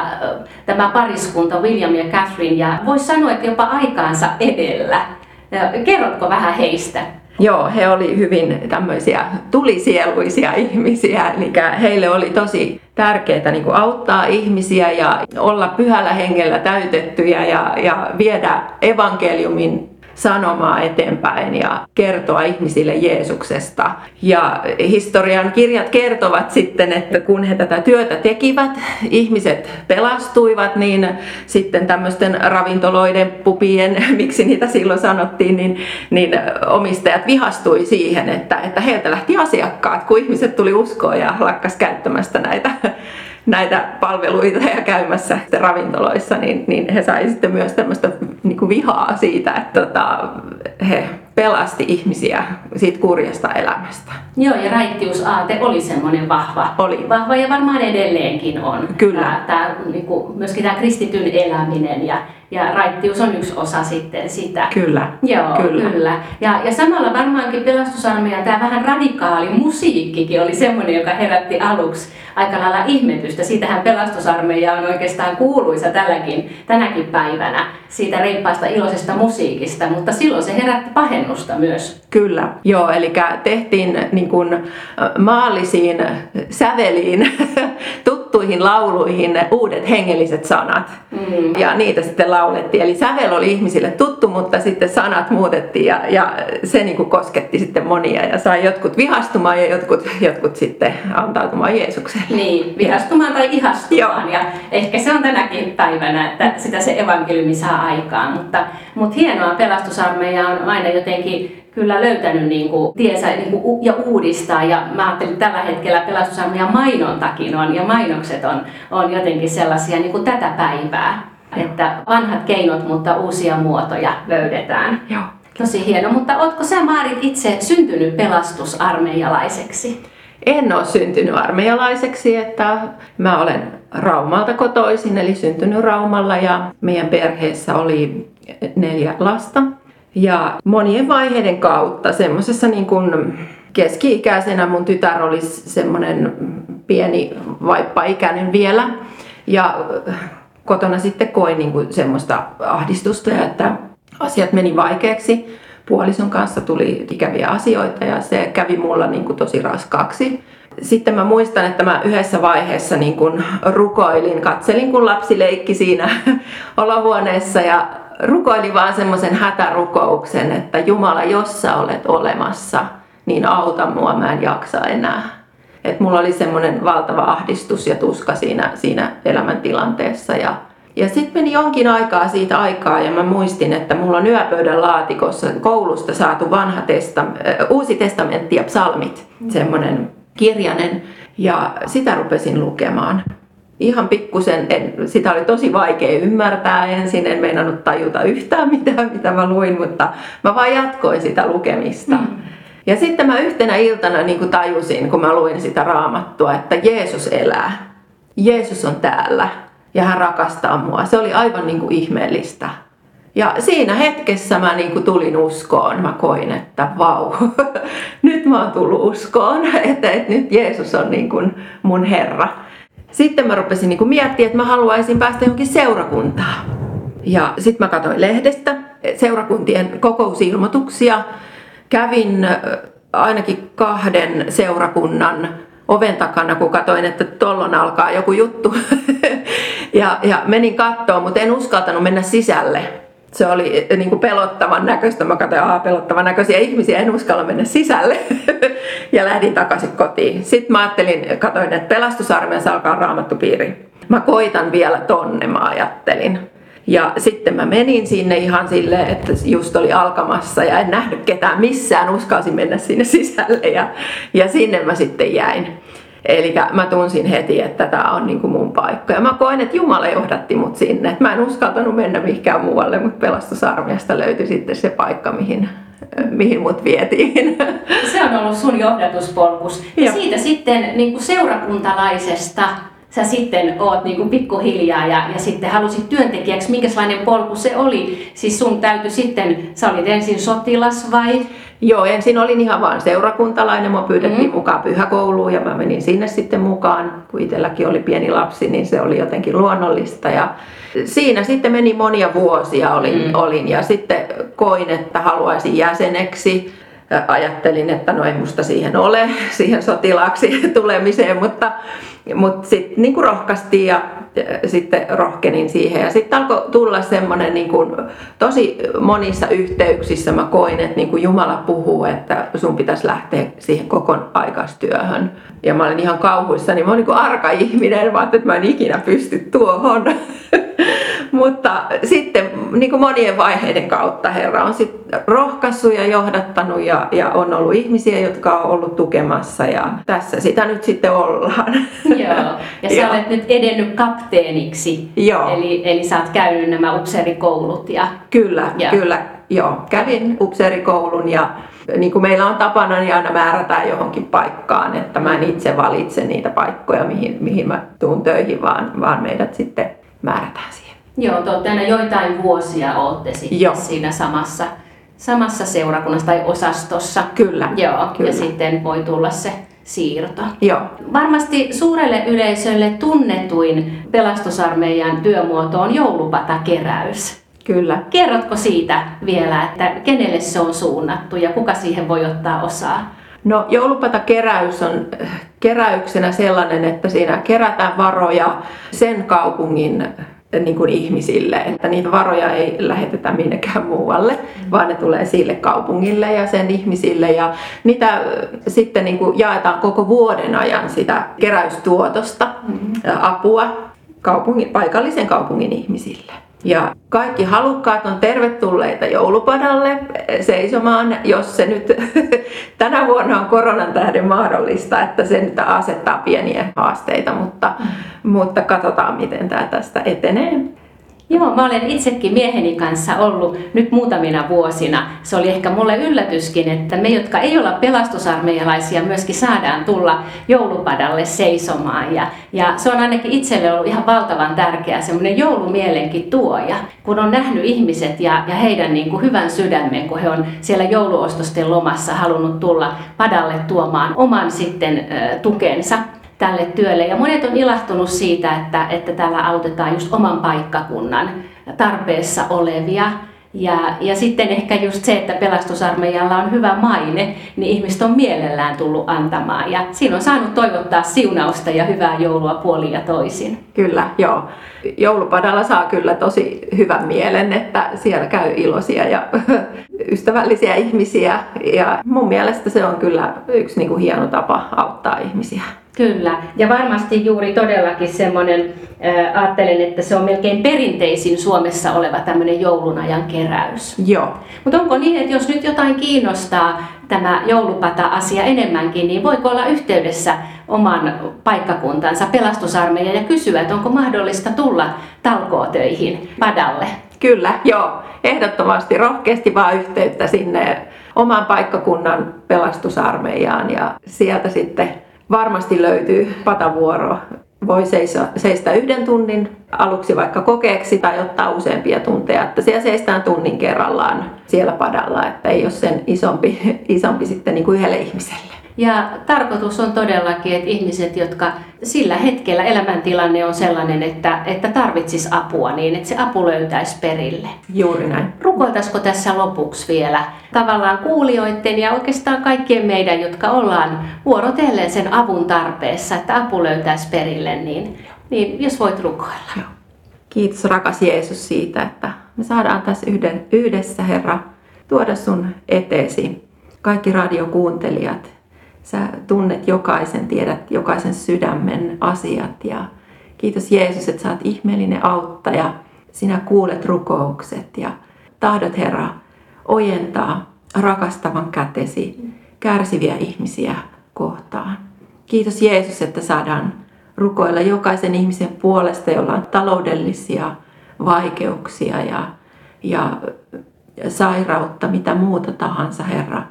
tämä pariskunta William ja Catherine, ja voisi sanoa, että jopa aikaansa edellä. Kerrotko vähän heistä? Joo, he oli hyvin tämmöisiä tulisieluisia ihmisiä, eli heille oli tosi tärkeää niin auttaa ihmisiä ja olla pyhällä hengellä täytettyjä ja, ja viedä evankeliumin sanomaa eteenpäin ja kertoa ihmisille Jeesuksesta. Ja historian kirjat kertovat sitten, että kun he tätä työtä tekivät, ihmiset pelastuivat, niin sitten tämmöisten ravintoloiden, pupien, miksi niitä silloin sanottiin, niin, niin omistajat vihastui siihen, että, että heiltä lähti asiakkaat, kun ihmiset tuli uskoon ja lakkas käyttämästä näitä näitä palveluita ja käymässä ravintoloissa, niin, niin he saivat sitten myös tämmöistä niin kuin vihaa siitä, että tota, he pelasti ihmisiä siitä kurjasta elämästä. Joo, ja raittiusaate oli semmoinen vahva. Oli. Vahva ja varmaan edelleenkin on. Kyllä. Tämä, tämä, niin kuin, myöskin tämä kristityn eläminen ja, ja raittius on yksi osa sitten sitä. Kyllä. Joo, kyllä. kyllä. Ja, ja samalla varmaankin pelastusarmeijan tämä vähän radikaali musiikkikin oli semmoinen, joka herätti aluksi aika lailla ihmetystä. Siitähän pelastusarmeija on oikeastaan kuuluisa tälläkin, tänäkin päivänä siitä reippaasta iloisesta musiikista, mutta silloin se herätti pahennusta myös. Kyllä, joo, eli tehtiin niin kuin maallisiin säveliin, tuttuihin lauluihin uudet hengelliset sanat. Mm. Ja niitä sitten laulettiin. Eli sävel oli ihmisille tuttu, mutta sitten sanat muutettiin ja, ja se niin kuin kosketti sitten monia ja sai jotkut vihastumaan ja jotkut, jotkut sitten antautumaan Jeesukselle. Niin, vihastumaan tai ihastumaan. Joo. Ja ehkä se on tänäkin päivänä, että sitä se evankeliumi saa aikaan. Mutta, mutta hienoa pelastusarmeija on aina jotenkin kyllä löytänyt niin kuin, tiesä niin kuin, ja uudistaa. Ja mä ajattelin, että tällä hetkellä pelastusarmeijan mainontakin on ja mainokset on, on jotenkin sellaisia niin kuin tätä päivää. Että vanhat keinot, mutta uusia muotoja löydetään. Joo. Tosi hieno, mutta ootko sä Maarit itse syntynyt pelastusarmeijalaiseksi? En ole syntynyt armeijalaiseksi, että mä olen Raumalta kotoisin, eli syntynyt Raumalla ja meidän perheessä oli neljä lasta. Ja monien vaiheiden kautta semmoisessa niin kuin keski-ikäisenä mun tytär oli semmoinen pieni vaippaikäinen vielä. Ja kotona sitten koin niin kuin semmoista ahdistusta että asiat meni vaikeaksi puolison kanssa tuli ikäviä asioita ja se kävi mulla niin kuin tosi raskaaksi. Sitten mä muistan, että mä yhdessä vaiheessa niin kuin rukoilin, katselin kun lapsi leikki siinä olohuoneessa ja rukoilin vaan semmoisen hätärukouksen, että Jumala, jos sä olet olemassa, niin auta mua, mä en jaksa enää. Et mulla oli semmoinen valtava ahdistus ja tuska siinä, siinä elämäntilanteessa ja ja sitten meni jonkin aikaa siitä aikaa ja mä muistin, että mulla on yöpöydän laatikossa koulusta saatu vanha testa, uusi testamentti ja psalmit, semmoinen kirjanen. Ja sitä rupesin lukemaan. Ihan pikkusen, en, sitä oli tosi vaikea ymmärtää ensin, en meinannut tajuta yhtään mitään, mitä mä luin, mutta mä vaan jatkoin sitä lukemista. Mm. Ja sitten mä yhtenä iltana niin kuin tajusin, kun mä luin sitä raamattua, että Jeesus elää. Jeesus on täällä ja hän rakastaa mua. Se oli aivan niin kuin ihmeellistä. Ja siinä hetkessä mä niin kuin tulin uskoon. Mä koin, että vau, nyt mä oon tullut uskoon, että, että nyt Jeesus on niin kuin mun Herra. Sitten mä rupesin niin miettimään, että mä haluaisin päästä johonkin seurakuntaan. Ja sitten mä katsoin lehdestä seurakuntien kokousilmoituksia. Kävin ainakin kahden seurakunnan oven takana, kun katsoin, että tuolloin alkaa joku juttu. ja, ja menin kattoon, mutta en uskaltanut mennä sisälle. Se oli niin kuin pelottavan näköistä. Mä katsoin, että pelottavan näköisiä ihmisiä, en uskalla mennä sisälle. ja lähdin takaisin kotiin. Sitten mä ajattelin, katsoin, että pelastusarmeijassa alkaa raamattupiiri. Mä koitan vielä tonne, mä ajattelin. Ja sitten mä menin sinne ihan silleen, että just oli alkamassa ja en nähnyt ketään missään, uskalsin mennä sinne sisälle ja, ja sinne mä sitten jäin. Eli mä tunsin heti, että tämä on niin kuin mun paikka. Ja mä koen, että Jumala johdatti mut sinne. Mä en uskaltanut mennä mihinkään muualle, mutta pelastusarmiasta löytyi sitten se paikka, mihin, mihin mut vietiin. Se on ollut sun johdatuspolkus. Ja Joo. siitä sitten niin kuin seurakuntalaisesta sä sitten oot niin kuin pikkuhiljaa ja, ja sitten halusit työntekijäksi, minkälainen polku se oli? Siis sun täytyy sitten, sä olit ensin sotilas vai? Joo, ensin olin ihan vaan seurakuntalainen, mua pyydettiin mm. mukaan pyhäkouluun ja mä menin sinne sitten mukaan. Kun itselläkin oli pieni lapsi, niin se oli jotenkin luonnollista ja siinä sitten meni monia vuosia olin, mm. olin ja sitten koin, että haluaisin jäseneksi ajattelin, että no ei musta siihen ole, siihen sotilaaksi tulemiseen, mutta, mutta sitten niin rohkaistiin ja sitten rohkenin siihen. Ja sitten alkoi tulla semmoinen niin kuin, tosi monissa yhteyksissä mä koin, että niin kuin Jumala puhuu, että sun pitäisi lähteä siihen kokon aikaistyöhön. Ja mä olin ihan kauhuissa, niin mä olin niin kuin arka ihminen, vaan että mä en ikinä pysty tuohon. Mutta sitten niin kuin monien vaiheiden kautta Herra on sit rohkaissut ja johdattanut ja, ja on ollut ihmisiä, jotka on ollut tukemassa ja tässä sitä nyt sitten ollaan. Joo, ja sä olet nyt edennyt kapteeniksi, Joo. Eli, eli sä oot käynyt nämä upseerikoulut. Ja... Kyllä, ja. kyllä. Joo, kävin upseerikoulun ja niin kuin meillä on tapana, niin aina määrätään johonkin paikkaan, että mä en itse valitse niitä paikkoja, mihin, mihin mä tuun töihin, vaan, vaan meidät sitten määrätään siihen. Joo, te olette aina joitain vuosia olette sitten Joo. siinä samassa, samassa seurakunnassa tai osastossa. Kyllä. Joo, kyllä. ja sitten voi tulla se siirto. Joo. Varmasti suurelle yleisölle tunnetuin pelastusarmeijan työmuoto on joulupatakeräys. Kyllä. Kerrotko siitä vielä, että kenelle se on suunnattu ja kuka siihen voi ottaa osaa? No joulupatakeräys on äh, keräyksenä sellainen, että siinä kerätään varoja sen kaupungin niin kuin ihmisille, että niitä varoja ei lähetetä minnekään muualle, mm. vaan ne tulee sille kaupungille ja sen ihmisille ja niitä sitten niin kuin jaetaan koko vuoden ajan sitä keräystuotosta, mm. apua kaupungin, paikallisen kaupungin ihmisille. Ja kaikki halukkaat on tervetulleita joulupadalle seisomaan, jos se nyt tänä vuonna on koronan tähden mahdollista, että se nyt asettaa pieniä haasteita, mutta, mutta katsotaan miten tämä tästä etenee. Joo, mä olen itsekin mieheni kanssa ollut nyt muutamina vuosina. Se oli ehkä mulle yllätyskin, että me, jotka ei olla pelastusarmeijalaisia, myöskin saadaan tulla joulupadalle seisomaan. Ja, ja se on ainakin itselle ollut ihan valtavan tärkeä semmoinen joulumielenkin tuoja, kun on nähnyt ihmiset ja, ja heidän niin kuin hyvän sydämen, kun he on siellä jouluostosten lomassa halunnut tulla padalle tuomaan oman sitten äh, tukensa tälle työlle. Ja monet on ilahtunut siitä, että, että täällä autetaan just oman paikkakunnan tarpeessa olevia. Ja, ja sitten ehkä just se, että pelastusarmeijalla on hyvä maine, niin ihmiset on mielellään tullut antamaan. Ja siinä on saanut toivottaa siunausta ja hyvää joulua puolin ja toisin. Kyllä, joo. Joulupadalla saa kyllä tosi hyvän mielen, että siellä käy iloisia ja ystävällisiä ihmisiä. Ja mun mielestä se on kyllä yksi niin kuin hieno tapa auttaa ihmisiä. Kyllä, ja varmasti juuri todellakin semmoinen, äh, ajattelen, että se on melkein perinteisin Suomessa oleva tämmöinen joulunajan keräys. Joo. Mutta onko niin, että jos nyt jotain kiinnostaa tämä joulupata-asia enemmänkin, niin voiko olla yhteydessä oman paikkakuntansa pelastusarmeijan ja kysyä, että onko mahdollista tulla talkootöihin padalle? Kyllä, joo. Ehdottomasti rohkeasti vaan yhteyttä sinne oman paikkakunnan pelastusarmeijaan ja sieltä sitten varmasti löytyy patavuoro. Voi seiso, seistä yhden tunnin aluksi vaikka kokeeksi tai ottaa useampia tunteja. Että siellä seistään tunnin kerrallaan siellä padalla, että ei ole sen isompi, isompi sitten niin kuin yhdelle ihmiselle. Ja tarkoitus on todellakin, että ihmiset, jotka sillä hetkellä elämäntilanne on sellainen, että, että tarvitsis apua, niin että se apu löytäisi perille. Juuri näin. Rukoiltaisiko tässä lopuksi vielä tavallaan kuulijoiden ja oikeastaan kaikkien meidän, jotka ollaan vuorotellen sen avun tarpeessa, että apu löytäisi perille, niin, niin jos voit rukoilla. Kiitos rakas Jeesus siitä, että me saadaan tässä yhdessä, Herra, tuoda sun eteesi. Kaikki radiokuuntelijat, sä tunnet jokaisen, tiedät jokaisen sydämen asiat ja kiitos Jeesus, että sä oot ihmeellinen auttaja. Sinä kuulet rukoukset ja tahdot Herra ojentaa rakastavan kätesi kärsiviä ihmisiä kohtaan. Kiitos Jeesus, että saadaan rukoilla jokaisen ihmisen puolesta, jolla on taloudellisia vaikeuksia ja, ja sairautta, mitä muuta tahansa, Herra.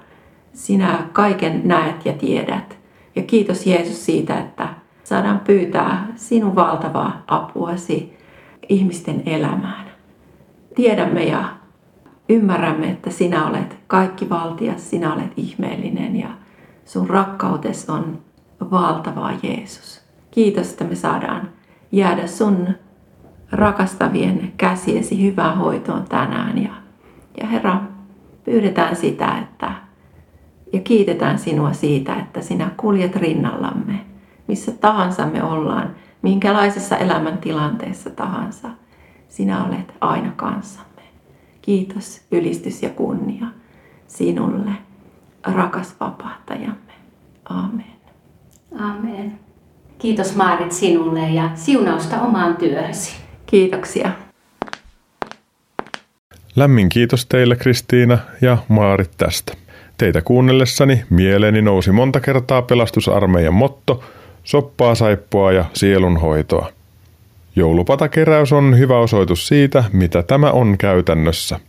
Sinä kaiken näet ja tiedät. Ja kiitos Jeesus siitä, että saadaan pyytää sinun valtavaa apuasi ihmisten elämään. Tiedämme ja ymmärrämme, että sinä olet kaikki valtias, sinä olet ihmeellinen ja sun rakkautes on valtavaa Jeesus. Kiitos, että me saadaan jäädä sun rakastavien käsiesi hyvään hoitoon tänään. Ja, ja Herra, pyydetään sitä, että ja kiitetään sinua siitä, että sinä kuljet rinnallamme, missä tahansa me ollaan, minkälaisessa elämäntilanteessa tahansa. Sinä olet aina kanssamme. Kiitos, ylistys ja kunnia sinulle, rakas vapahtajamme. Amen. Amen. Kiitos Maarit sinulle ja siunausta omaan työhösi. Kiitoksia. Lämmin kiitos teille Kristiina ja Maarit tästä. Teitä kuunnellessani mieleeni nousi monta kertaa pelastusarmeijan motto, soppaa, saippua ja sielunhoitoa. Joulupatakeräys on hyvä osoitus siitä, mitä tämä on käytännössä.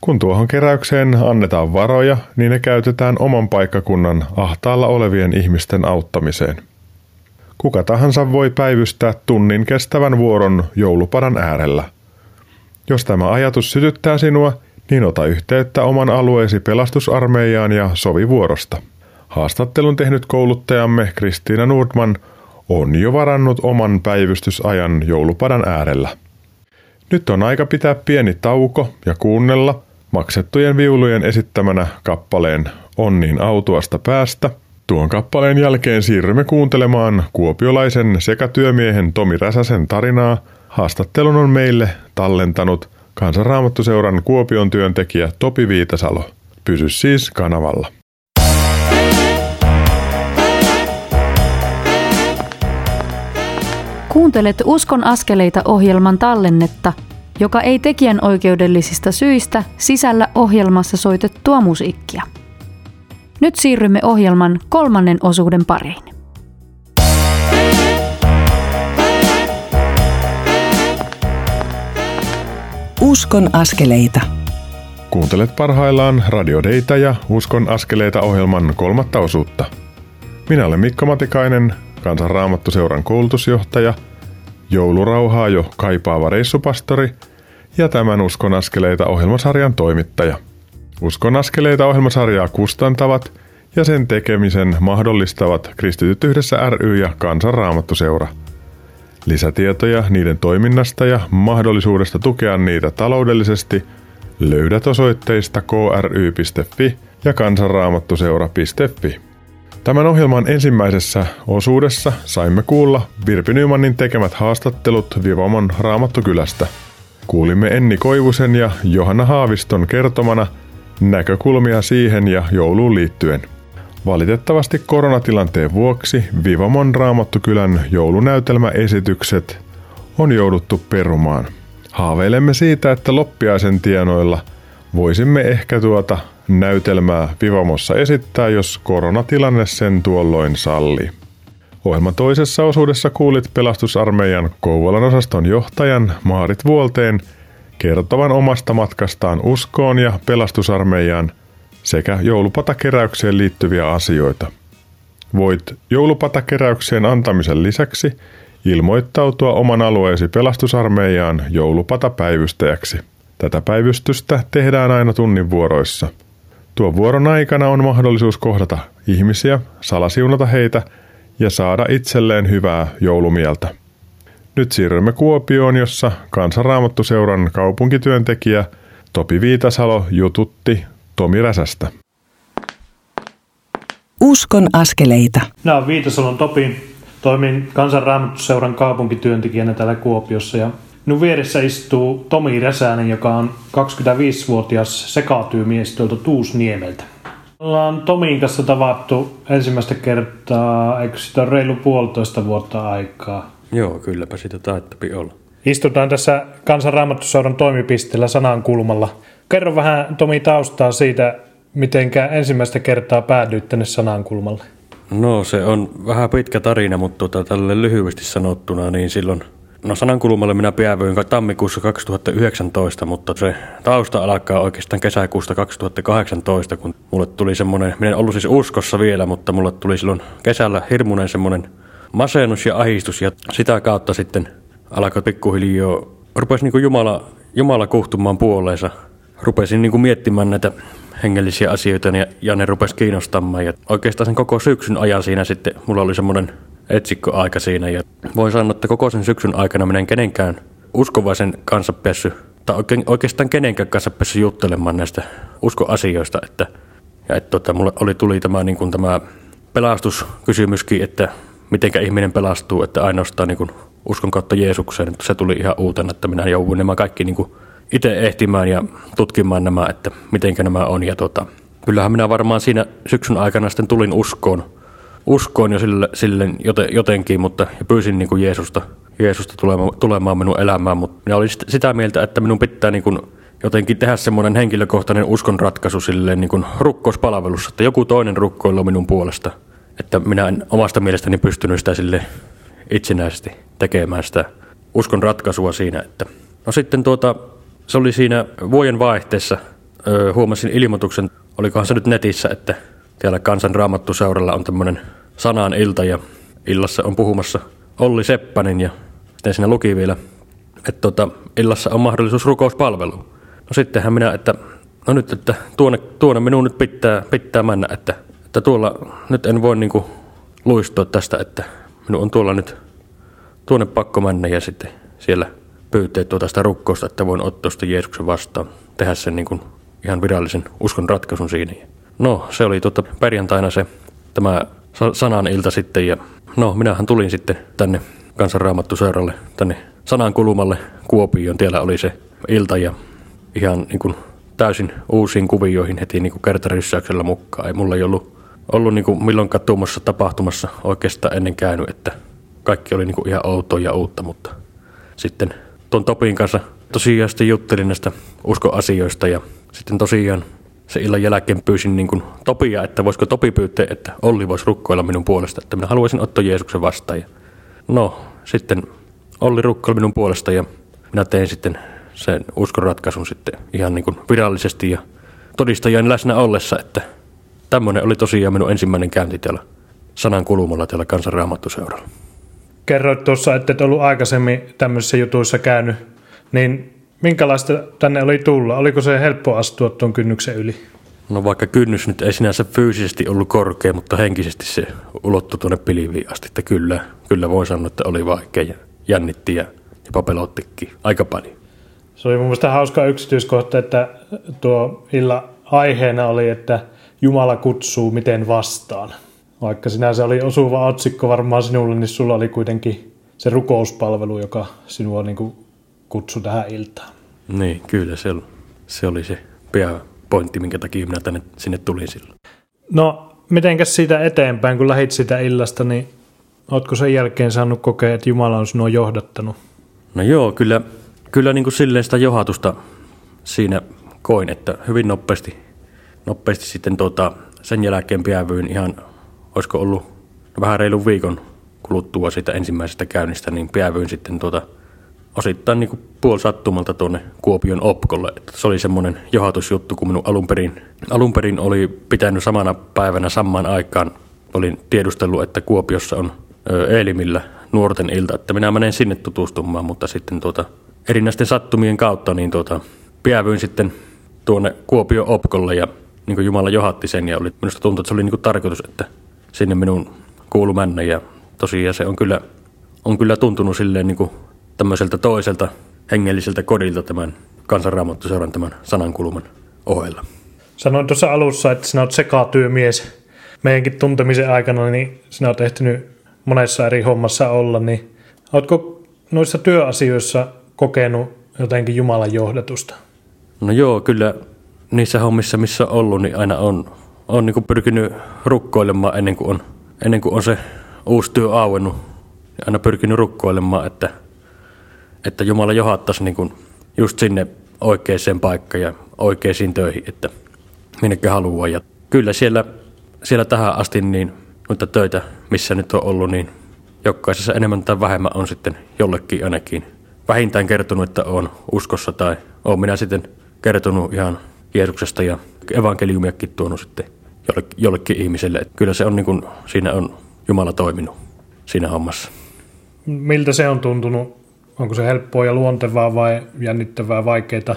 Kun tuohon keräykseen annetaan varoja, niin ne käytetään oman paikkakunnan ahtaalla olevien ihmisten auttamiseen. Kuka tahansa voi päivystää tunnin kestävän vuoron joulupadan äärellä. Jos tämä ajatus sytyttää sinua, niin ota yhteyttä oman alueesi pelastusarmeijaan ja sovi vuorosta. Haastattelun tehnyt kouluttajamme Kristiina Nordman on jo varannut oman päivystysajan joulupadan äärellä. Nyt on aika pitää pieni tauko ja kuunnella maksettujen viulujen esittämänä kappaleen Onnin autuasta päästä – Tuon kappaleen jälkeen siirrymme kuuntelemaan kuopiolaisen sekä työmiehen Tomi Räsäsen tarinaa. Haastattelun on meille tallentanut Kansanraamattuseuran Kuopion työntekijä Topi Viitasalo. Pysy siis kanavalla. Kuuntelet Uskon askeleita ohjelman tallennetta, joka ei tekijän oikeudellisista syistä sisällä ohjelmassa soitettua musiikkia. Nyt siirrymme ohjelman kolmannen osuuden pariin. Uskon askeleita. Kuuntelet parhaillaan Radio Deita ja Uskon askeleita ohjelman kolmatta osuutta. Minä olen Mikko Matikainen, Kansanraamattuseuran koulutusjohtaja, joulurauhaa jo kaipaava reissupastori ja tämän Uskon askeleita ohjelmasarjan toimittaja – Uskon askeleita ohjelmasarjaa kustantavat ja sen tekemisen mahdollistavat Kristityt yhdessä ry ja Kansanraamattuseura. Lisätietoja niiden toiminnasta ja mahdollisuudesta tukea niitä taloudellisesti löydät osoitteista kry.fi ja kansanraamattuseura.fi. Tämän ohjelman ensimmäisessä osuudessa saimme kuulla Virpi Nymanin tekemät haastattelut Vivamon Raamattukylästä. Kuulimme Enni Koivusen ja Johanna Haaviston kertomana – näkökulmia siihen ja jouluun liittyen. Valitettavasti koronatilanteen vuoksi Vivamon Raamattukylän joulunäytelmäesitykset on jouduttu perumaan. Haaveilemme siitä, että loppiaisen tienoilla voisimme ehkä tuota näytelmää Vivamossa esittää, jos koronatilanne sen tuolloin sallii. Ohjelman toisessa osuudessa kuulit pelastusarmeijan Kouvolan osaston johtajan Maarit Vuolteen – kertovan omasta matkastaan uskoon ja pelastusarmeijaan sekä joulupatakeräykseen liittyviä asioita. Voit joulupatakeräykseen antamisen lisäksi ilmoittautua oman alueesi pelastusarmeijaan joulupatapäivystäjäksi. Tätä päivystystä tehdään aina tunnin vuoroissa. Tuon vuoron aikana on mahdollisuus kohdata ihmisiä, salasiunata heitä ja saada itselleen hyvää joulumieltä. Nyt siirrymme Kuopioon, jossa Kansanraamattuseuran kaupunkityöntekijä Topi Viitasalo jututti Tomi Räsästä. Uskon askeleita. Minä olen Viitasalon Topi. Toimin kansanraamattoseuran kaupunkityöntekijänä täällä Kuopiossa ja minun vieressä istuu Tomi Räsänen, joka on 25-vuotias sekatyymies tuolta Tuusniemeltä. Ollaan Tomin kanssa tavattu ensimmäistä kertaa, eikö sitä ole reilu puolitoista vuotta aikaa? Joo, kylläpä sitä taittapi olla. Istutaan tässä kansanraamattoseuran toimipisteellä sanankulmalla. Kerro vähän Tomi taustaa siitä, miten ensimmäistä kertaa päädyit tänne sanankulmalle. No se on vähän pitkä tarina, mutta tuota, tälle lyhyesti sanottuna, niin silloin No sanankulmalle minä päävyin tammikuussa 2019, mutta se tausta alkaa oikeastaan kesäkuusta 2018, kun mulle tuli semmoinen, minä en ollut siis uskossa vielä, mutta mulle tuli silloin kesällä hirmuinen semmoinen masennus ja ahistus ja sitä kautta sitten alkoi pikkuhiljaa, rupesi niin kuin Jumala, Jumala kuhtumaan puoleensa. Rupesin niin kuin miettimään näitä hengellisiä asioita ja, ja ne rupesi kiinnostamaan. Ja oikeastaan sen koko syksyn ajan siinä sitten mulla oli semmoinen etsikkoaika siinä. Ja voin sanoa, että koko sen syksyn aikana minä en kenenkään uskovaisen kanssa pessy, tai oikeastaan kenenkään kanssa pessy juttelemaan näistä uskoasioista. Että, ja että tota, mulle oli, tuli tämä, niin kuin tämä pelastuskysymyskin, että mitenkä ihminen pelastuu, että ainoastaan niin kuin uskon kautta Jeesukseen. Se tuli ihan uutena, että minä jouduin nämä kaikki niin kuin itse ehtimään ja tutkimaan nämä, että mitenkä nämä on. Ja tota, kyllähän minä varmaan siinä syksyn aikana sitten tulin uskoon, uskoon jo sille, sille jotenkin, mutta ja pyysin niin kuin Jeesusta, Jeesusta tulemaan, tulemaan minun elämään, mutta minä olin sitä mieltä, että minun pitää niin kuin jotenkin tehdä semmoinen henkilökohtainen uskon ratkaisu silleen niin kuin rukkouspalvelussa, että joku toinen rukkoilla minun puolesta, että minä en omasta mielestäni pystynyt sitä sille itsenäisesti tekemään sitä uskon ratkaisua siinä, että no sitten tuota, se oli siinä vuoden vaihteessa, öö, huomasin ilmoituksen, olikohan se nyt netissä, että täällä Kansan Raamattuseuralla on tämmöinen sanan ilta ja illassa on puhumassa Olli Seppänen ja sitten siinä luki vielä, että tota, illassa on mahdollisuus rukouspalveluun. No sittenhän minä, että no nyt, että tuonne, tuonne minun nyt pitää, pitää mennä, että, että tuolla nyt en voi niinku luistua tästä, että minun on tuolla nyt tuonne pakko mennä ja sitten siellä pyytää tuota sitä rukkousta, että voin ottaa sitä Jeesuksen vastaan, tehdä sen niin kuin ihan virallisen uskon ratkaisun siinä. No, se oli tuota perjantaina se tämä sanan ilta sitten ja no, minähän tulin sitten tänne kansanraamattuseuralle, tänne sanan kulumalle Kuopioon. Siellä oli se ilta ja ihan niin kuin täysin uusiin kuvioihin heti niin kuin kertaryssäyksellä mukaan. Ei mulla ei ollut, ollut niin kuin milloinkaan tuommoisessa tapahtumassa oikeastaan ennen käynyt, että kaikki oli niin kuin ihan outoa ja uutta, mutta sitten tuon Topin kanssa tosiaan sitten juttelin näistä uskoasioista ja sitten tosiaan se illan jälkeen pyysin niin kuin Topia, että voisiko Topi pyytää, että Olli voisi rukkoilla minun puolesta, että minä haluaisin ottaa Jeesuksen vastaan. Ja no, sitten Olli rukkoili minun puolesta ja minä tein sitten sen uskonratkaisun sitten ihan niin kuin virallisesti ja todistajien läsnä ollessa, että tämmöinen oli tosiaan minun ensimmäinen käynti täällä sanan kulumalla täällä kansanraamattuseuralla kerroit tuossa, että et ollut aikaisemmin tämmöisissä jutuissa käynyt, niin minkälaista tänne oli tulla? Oliko se helppo astua tuon kynnyksen yli? No vaikka kynnys nyt ei sinänsä fyysisesti ollut korkea, mutta henkisesti se ulottui tuonne pilviin asti, että kyllä, kyllä voi sanoa, että oli vaikea ja jännitti ja jopa pelottikin aika paljon. Se oli mun mielestä hauska yksityiskohta, että tuo illa aiheena oli, että Jumala kutsuu miten vastaan. Vaikka sinänsä oli osuva otsikko varmaan sinulle, niin sulla oli kuitenkin se rukouspalvelu, joka sinua niin kuin kutsui tähän iltaan. Niin, kyllä se, se oli se pääpointti, minkä takia minä tänne, sinne tulin silloin. No, mitenkäs siitä eteenpäin, kun lähit sitä illasta, niin ootko sen jälkeen saanut kokea, että Jumala on sinua johdattanut? No joo, kyllä, kyllä niin kuin silleen sitä johdatusta siinä koin, että hyvin nopeasti, nopeasti sitten tuota, sen jälkeen päävyin ihan olisiko ollut vähän reilun viikon kuluttua siitä ensimmäisestä käynnistä, niin päävyin sitten tuota, osittain niin puol sattumalta tuonne Kuopion Opkolle. Että se oli semmoinen johatusjuttu, kun minun alun perin, alun perin oli pitänyt samana päivänä samaan aikaan. Olin tiedustellut, että Kuopiossa on Eelimillä nuorten ilta, että minä menen sinne tutustumaan, mutta sitten tuota, erinäisten sattumien kautta niin tuota, päävyin sitten tuonne Kuopio Opkolle ja niin kuin Jumala johatti sen ja oli, minusta tuntui, että se oli niin kuin tarkoitus, että sinne minun kuulu mennä. Ja tosiaan se on kyllä, on kyllä tuntunut silleen niin kuin tämmöiseltä toiselta hengelliseltä kodilta tämän kansanraamattuseuran tämän sanankulman ohella. Sanoin tuossa alussa, että sinä olet sekatyömies. Meidänkin tuntemisen aikana niin sinä olet ehtinyt monessa eri hommassa olla, niin oletko noissa työasioissa kokenut jotenkin Jumalan johdatusta? No joo, kyllä niissä hommissa, missä on ollut, niin aina on, on niin pyrkinyt rukkoilemaan ennen kuin, on, ennen kuin on se uusi työ auennut. Aina pyrkinyt rukkoilemaan, että, että Jumala johattaisi niin just sinne oikeaan paikkaan ja oikeisiin töihin, että minnekä haluaa. Ja kyllä siellä, siellä tähän asti niin noita töitä, missä nyt on ollut, niin jokaisessa enemmän tai vähemmän on sitten jollekin ainakin vähintään kertonut, että on uskossa tai on minä sitten kertonut ihan Jeesuksesta ja evankeliumiakin tuonut sitten jollekin ihmiselle. Että kyllä se on niin kuin, siinä on Jumala toiminut siinä hommassa. Miltä se on tuntunut? Onko se helppoa ja luontevaa vai jännittävää, vaikeaa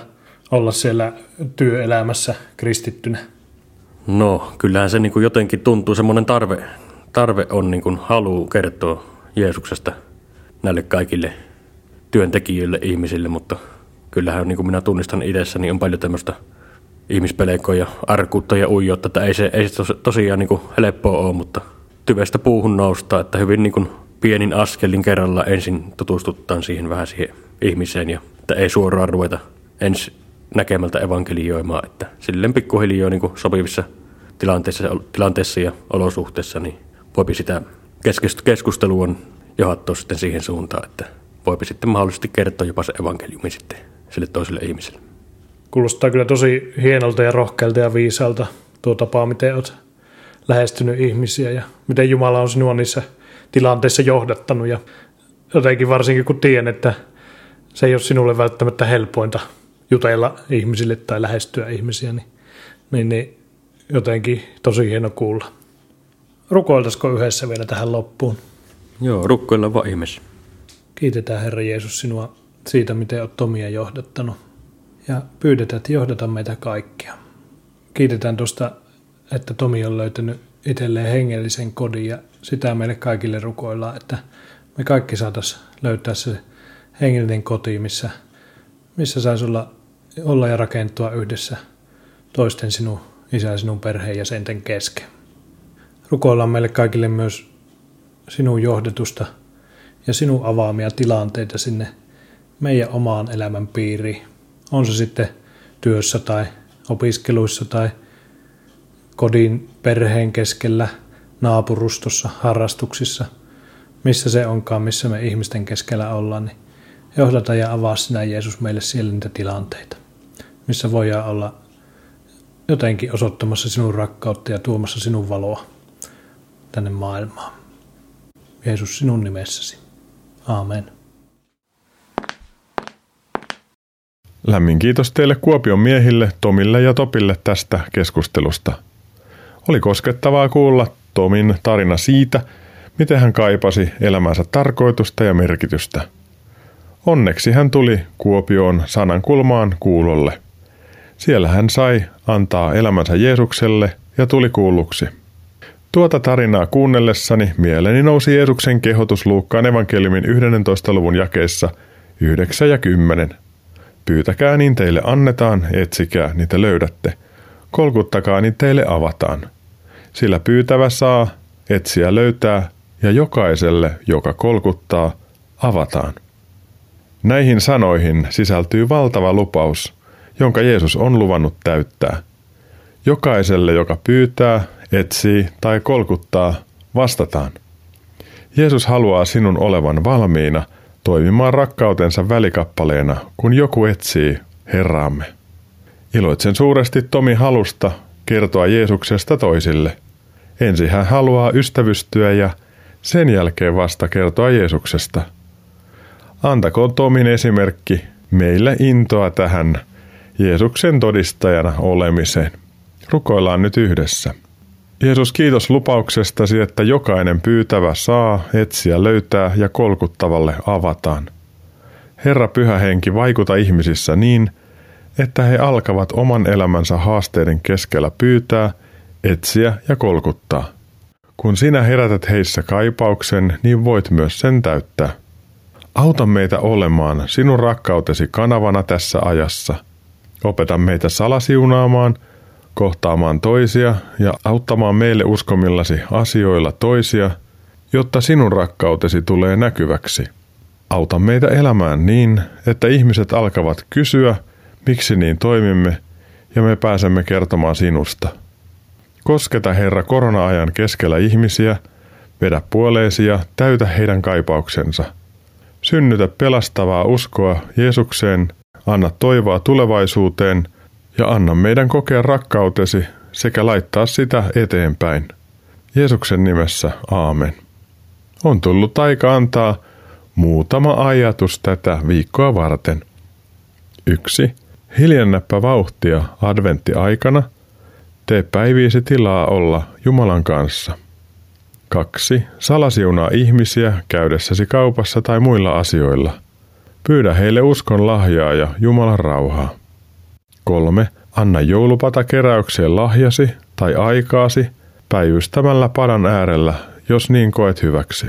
olla siellä työelämässä kristittynä? No, kyllähän se niin kuin jotenkin tuntuu, semmoinen tarve, tarve on niin kuin halu kertoa Jeesuksesta näille kaikille työntekijöille, ihmisille, mutta kyllähän niin kuin minä tunnistan itsessäni niin on paljon tämmöistä ihmispelekoa ja arkuutta ja uijoutta, että ei se, ei se tosiaan niin kuin helppoa ole, mutta tyvestä puuhun nousta, että hyvin niin kuin pienin askelin kerralla ensin tutustuttaan siihen vähän siihen ihmiseen ja että ei suoraan ruveta ensi näkemältä evankelioimaan, että silleen pikkuhiljaa niin sopivissa tilanteissa, tilanteissa ja olosuhteissa niin voipi sitä keskustelua johattua sitten siihen suuntaan, että voipi sitten mahdollisesti kertoa jopa se evankeliumi sitten sille toiselle ihmiselle. Kuulostaa kyllä tosi hienolta ja rohkealta ja viisalta tuo tapa, miten olet lähestynyt ihmisiä ja miten Jumala on sinua niissä tilanteissa johdattanut. Ja jotenkin varsinkin kun tiedän, että se ei ole sinulle välttämättä helpointa jutella ihmisille tai lähestyä ihmisiä, niin, niin, niin jotenkin tosi hieno kuulla. Rukoiltaisiko yhdessä vielä tähän loppuun? Joo, rukoilla vaan ihmeessä. Kiitetään Herra Jeesus sinua siitä, miten olet Tomia johdattanut. Ja pyydetään, että johdata meitä kaikkia. Kiitetään tuosta, että Tomi on löytänyt itselleen hengellisen kodin ja sitä meille kaikille rukoillaan, että me kaikki saataisiin löytää se hengellinen koti, missä, missä saisi olla, olla ja rakentua yhdessä toisten sinun isä sinun perheenjäsenten kesken. Rukoillaan meille kaikille myös sinun johdatusta ja sinun avaamia tilanteita sinne meidän omaan elämän piiriin. On se sitten työssä tai opiskeluissa tai kodin perheen keskellä, naapurustossa, harrastuksissa, missä se onkaan, missä me ihmisten keskellä ollaan, niin johdata ja avaa sinä Jeesus meille siellä niitä tilanteita, missä voidaan olla jotenkin osoittamassa sinun rakkautta ja tuomassa sinun valoa tänne maailmaan. Jeesus sinun nimessäsi. Aamen. Lämmin kiitos teille Kuopion miehille, Tomille ja Topille tästä keskustelusta. Oli koskettavaa kuulla Tomin tarina siitä, miten hän kaipasi elämänsä tarkoitusta ja merkitystä. Onneksi hän tuli Kuopioon sanankulmaan kuulolle. Siellä hän sai antaa elämänsä Jeesukselle ja tuli kuulluksi. Tuota tarinaa kuunnellessani mieleeni nousi Jeesuksen kehotus Luukkaan evankeliumin 11. luvun jakeessa 9 ja 10. Pyytäkää niin teille annetaan, etsikää niitä löydätte. Kolkuttakaa niin teille avataan. Sillä pyytävä saa, etsiä löytää ja jokaiselle, joka kolkuttaa, avataan. Näihin sanoihin sisältyy valtava lupaus, jonka Jeesus on luvannut täyttää. Jokaiselle, joka pyytää, etsii tai kolkuttaa, vastataan. Jeesus haluaa sinun olevan valmiina toimimaan rakkautensa välikappaleena, kun joku etsii Herraamme. Iloitsen suuresti Tomi halusta kertoa Jeesuksesta toisille. Ensin hän haluaa ystävystyä ja sen jälkeen vasta kertoa Jeesuksesta. Antakoon Tomin esimerkki meille intoa tähän Jeesuksen todistajana olemiseen. Rukoillaan nyt yhdessä. Jeesus, kiitos lupauksestasi, että jokainen pyytävä saa, etsiä löytää ja kolkuttavalle avataan. Herra Pyhä Henki, vaikuta ihmisissä niin, että he alkavat oman elämänsä haasteiden keskellä pyytää, etsiä ja kolkuttaa. Kun sinä herätät heissä kaipauksen, niin voit myös sen täyttää. Auta meitä olemaan sinun rakkautesi kanavana tässä ajassa. Opeta meitä salasiunaamaan, kohtaamaan toisia ja auttamaan meille uskomillasi asioilla toisia, jotta sinun rakkautesi tulee näkyväksi. Auta meitä elämään niin, että ihmiset alkavat kysyä, miksi niin toimimme, ja me pääsemme kertomaan sinusta. Kosketa Herra korona-ajan keskellä ihmisiä, vedä puoleesi ja täytä heidän kaipauksensa. Synnytä pelastavaa uskoa Jeesukseen, anna toivoa tulevaisuuteen ja anna meidän kokea rakkautesi sekä laittaa sitä eteenpäin. Jeesuksen nimessä, aamen. On tullut aika antaa muutama ajatus tätä viikkoa varten. 1. Hiljennäppä vauhtia adventtiaikana. Tee päiviisi tilaa olla Jumalan kanssa. 2. Salasiunaa ihmisiä käydessäsi kaupassa tai muilla asioilla. Pyydä heille uskon lahjaa ja Jumalan rauhaa. 3. Anna joulupata keräykseen lahjasi tai aikaasi päivystämällä padan äärellä, jos niin koet hyväksi.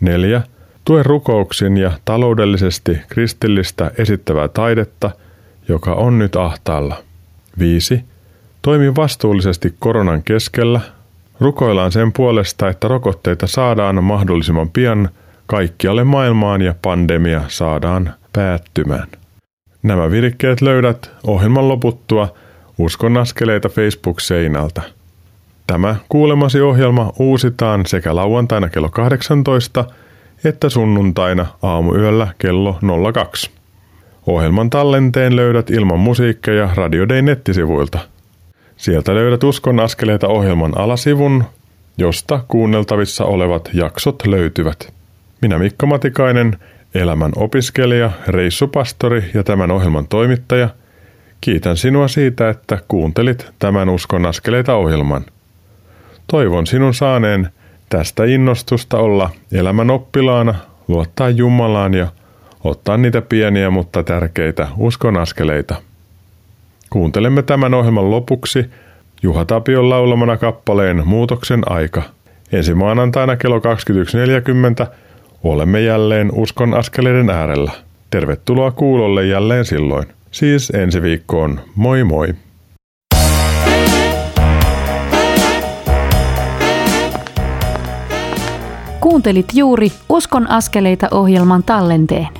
4. Tue rukouksin ja taloudellisesti kristillistä esittävää taidetta, joka on nyt ahtaalla. 5. Toimi vastuullisesti koronan keskellä. Rukoillaan sen puolesta, että rokotteita saadaan mahdollisimman pian kaikkialle maailmaan ja pandemia saadaan päättymään. Nämä virkkeet löydät ohjelman loputtua Uskon askeleita Facebook-seinältä. Tämä kuulemasi ohjelma uusitaan sekä lauantaina kello 18 että sunnuntaina aamuyöllä kello 02. Ohjelman tallenteen löydät ilman musiikkeja Radio Day nettisivuilta. Sieltä löydät Uskon askeleita ohjelman alasivun, josta kuunneltavissa olevat jaksot löytyvät. Minä Mikko Matikainen, elämän opiskelija, reissupastori ja tämän ohjelman toimittaja, kiitän sinua siitä, että kuuntelit tämän Uskon askeleita ohjelman. Toivon sinun saaneen tästä innostusta olla elämän oppilaana, luottaa Jumalaan ja ottaa niitä pieniä mutta tärkeitä uskon askeleita. Kuuntelemme tämän ohjelman lopuksi Juha Tapion laulamana kappaleen Muutoksen aika. Ensi maanantaina kello 21.40 olemme jälleen uskon askeleiden äärellä. Tervetuloa kuulolle jälleen silloin. Siis ensi viikkoon. Moi moi! Kuuntelit juuri Uskon askeleita ohjelman tallenteen.